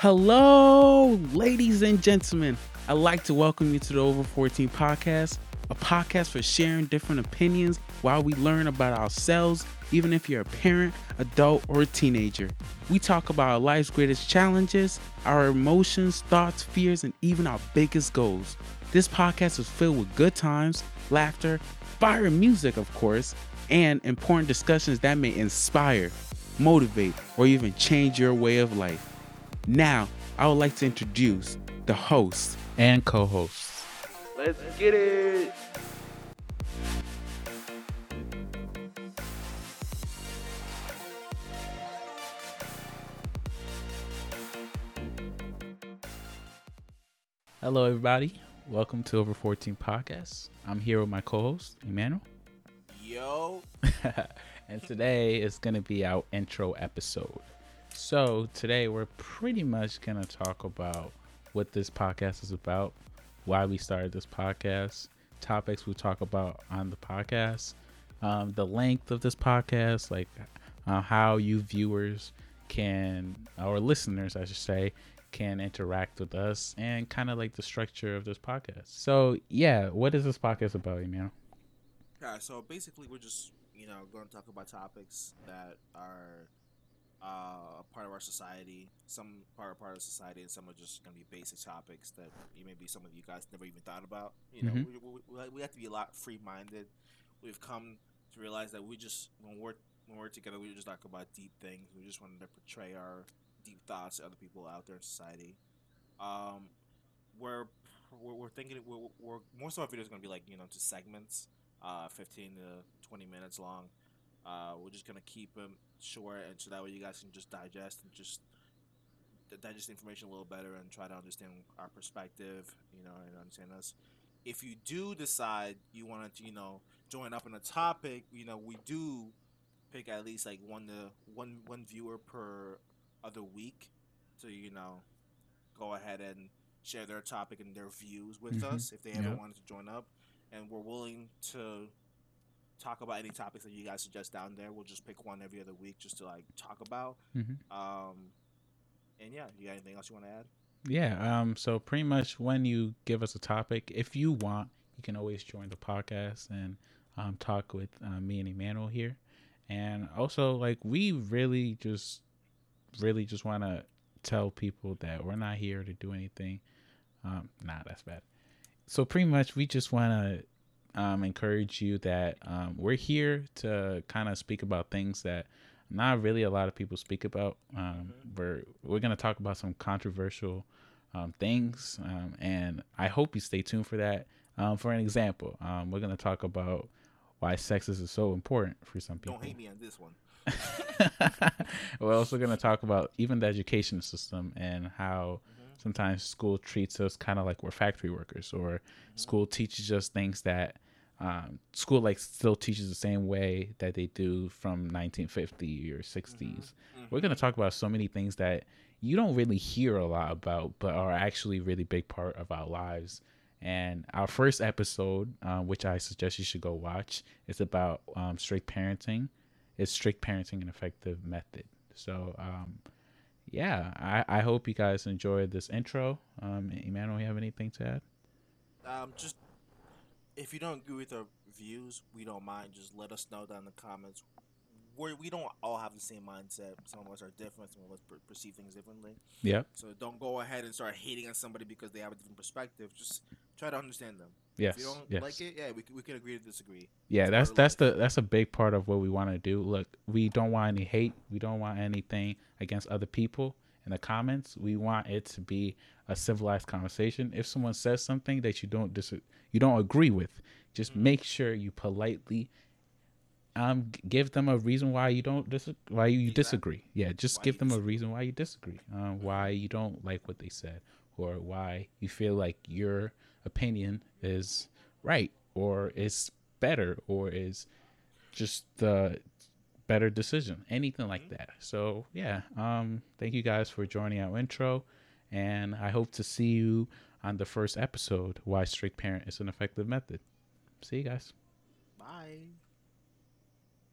Hello, ladies and gentlemen. I'd like to welcome you to the Over 14 podcast, a podcast for sharing different opinions while we learn about ourselves, even if you're a parent, adult, or a teenager. We talk about our life's greatest challenges, our emotions, thoughts, fears, and even our biggest goals. This podcast is filled with good times, laughter, fire music, of course, and important discussions that may inspire, motivate, or even change your way of life. Now, I would like to introduce the host and co host. Let's get it. Hello, everybody. Welcome to Over 14 Podcast. I'm here with my co host, Emmanuel. Yo. and today is going to be our intro episode. So today we're pretty much gonna talk about what this podcast is about, why we started this podcast, topics we talk about on the podcast, um, the length of this podcast, like uh, how you viewers can, or listeners, I should say, can interact with us, and kind of like the structure of this podcast. So yeah, what is this podcast about, Emil? Yeah, so basically we're just you know going to talk about topics that are uh, part of our society. Some part of part of society, and some are just going to be basic topics that maybe some of you guys never even thought about. You know, mm-hmm. we, we, we, have to be a lot free minded. We've come to realize that we just when we're when we're together, we just talk about deep things. We just wanted to portray our deep thoughts to other people out there in society. Um, we're we're, we're thinking we're, we're, most of our videos are going to be like you know just segments, uh, fifteen to twenty minutes long. Uh, we're just gonna keep them short, and so that way you guys can just digest and just digest information a little better and try to understand our perspective, you know, and understand us. If you do decide you want to, you know, join up on a topic, you know, we do pick at least like one to one one viewer per other week to you know go ahead and share their topic and their views with mm-hmm. us if they ever wanted to join up, and we're willing to talk about any topics that you guys suggest down there. We'll just pick one every other week just to like talk about. Mm-hmm. Um, and yeah, you got anything else you want to add? Yeah. Um. So pretty much when you give us a topic, if you want, you can always join the podcast and um, talk with uh, me and Emmanuel here. And also, like, we really just, really just want to tell people that we're not here to do anything. Um, nah, that's bad. So pretty much, we just want to um, encourage you that um, we're here to kind of speak about things that not really a lot of people speak about. Um, mm-hmm. We're we're gonna talk about some controversial um, things, um, and I hope you stay tuned for that. Um, for an example, we're gonna talk about why sex is so important for some people. Don't hate me on this one. we're also gonna talk about even the education system and how sometimes school treats us kind of like we're factory workers or mm-hmm. school teaches us things that um, school like still teaches the same way that they do from 1950 or 60s mm-hmm. mm-hmm. we're going to talk about so many things that you don't really hear a lot about but are actually really big part of our lives and our first episode um, which i suggest you should go watch is about um, strict parenting it's strict parenting an effective method so um, yeah, I, I hope you guys enjoyed this intro. Um, Emmanuel, you have anything to add? Um, just if you don't agree with our views, we don't mind. Just let us know down in the comments. We're, we don't all have the same mindset. Some of us are different. Some of us per- perceive things differently. Yeah. So don't go ahead and start hating on somebody because they have a different perspective. Just try to understand them. Yes. If you don't yes. like it, yeah, we, we can agree to disagree. Yeah, that's that's life. the that's a big part of what we want to do. Look, we don't want any hate. We don't want anything against other people in the comments. We want it to be a civilized conversation. If someone says something that you don't dis- you don't agree with, just mm-hmm. make sure you politely um give them a reason why you don't dis- why you disagree. Yeah, just why give them disagree. a reason why you disagree. Um, why you don't like what they said or why you feel like your opinion is right or is better or is just the better decision anything like mm-hmm. that. So yeah um thank you guys for joining our intro and i hope to see you on the first episode why strict parent is an effective method. See you guys. Bye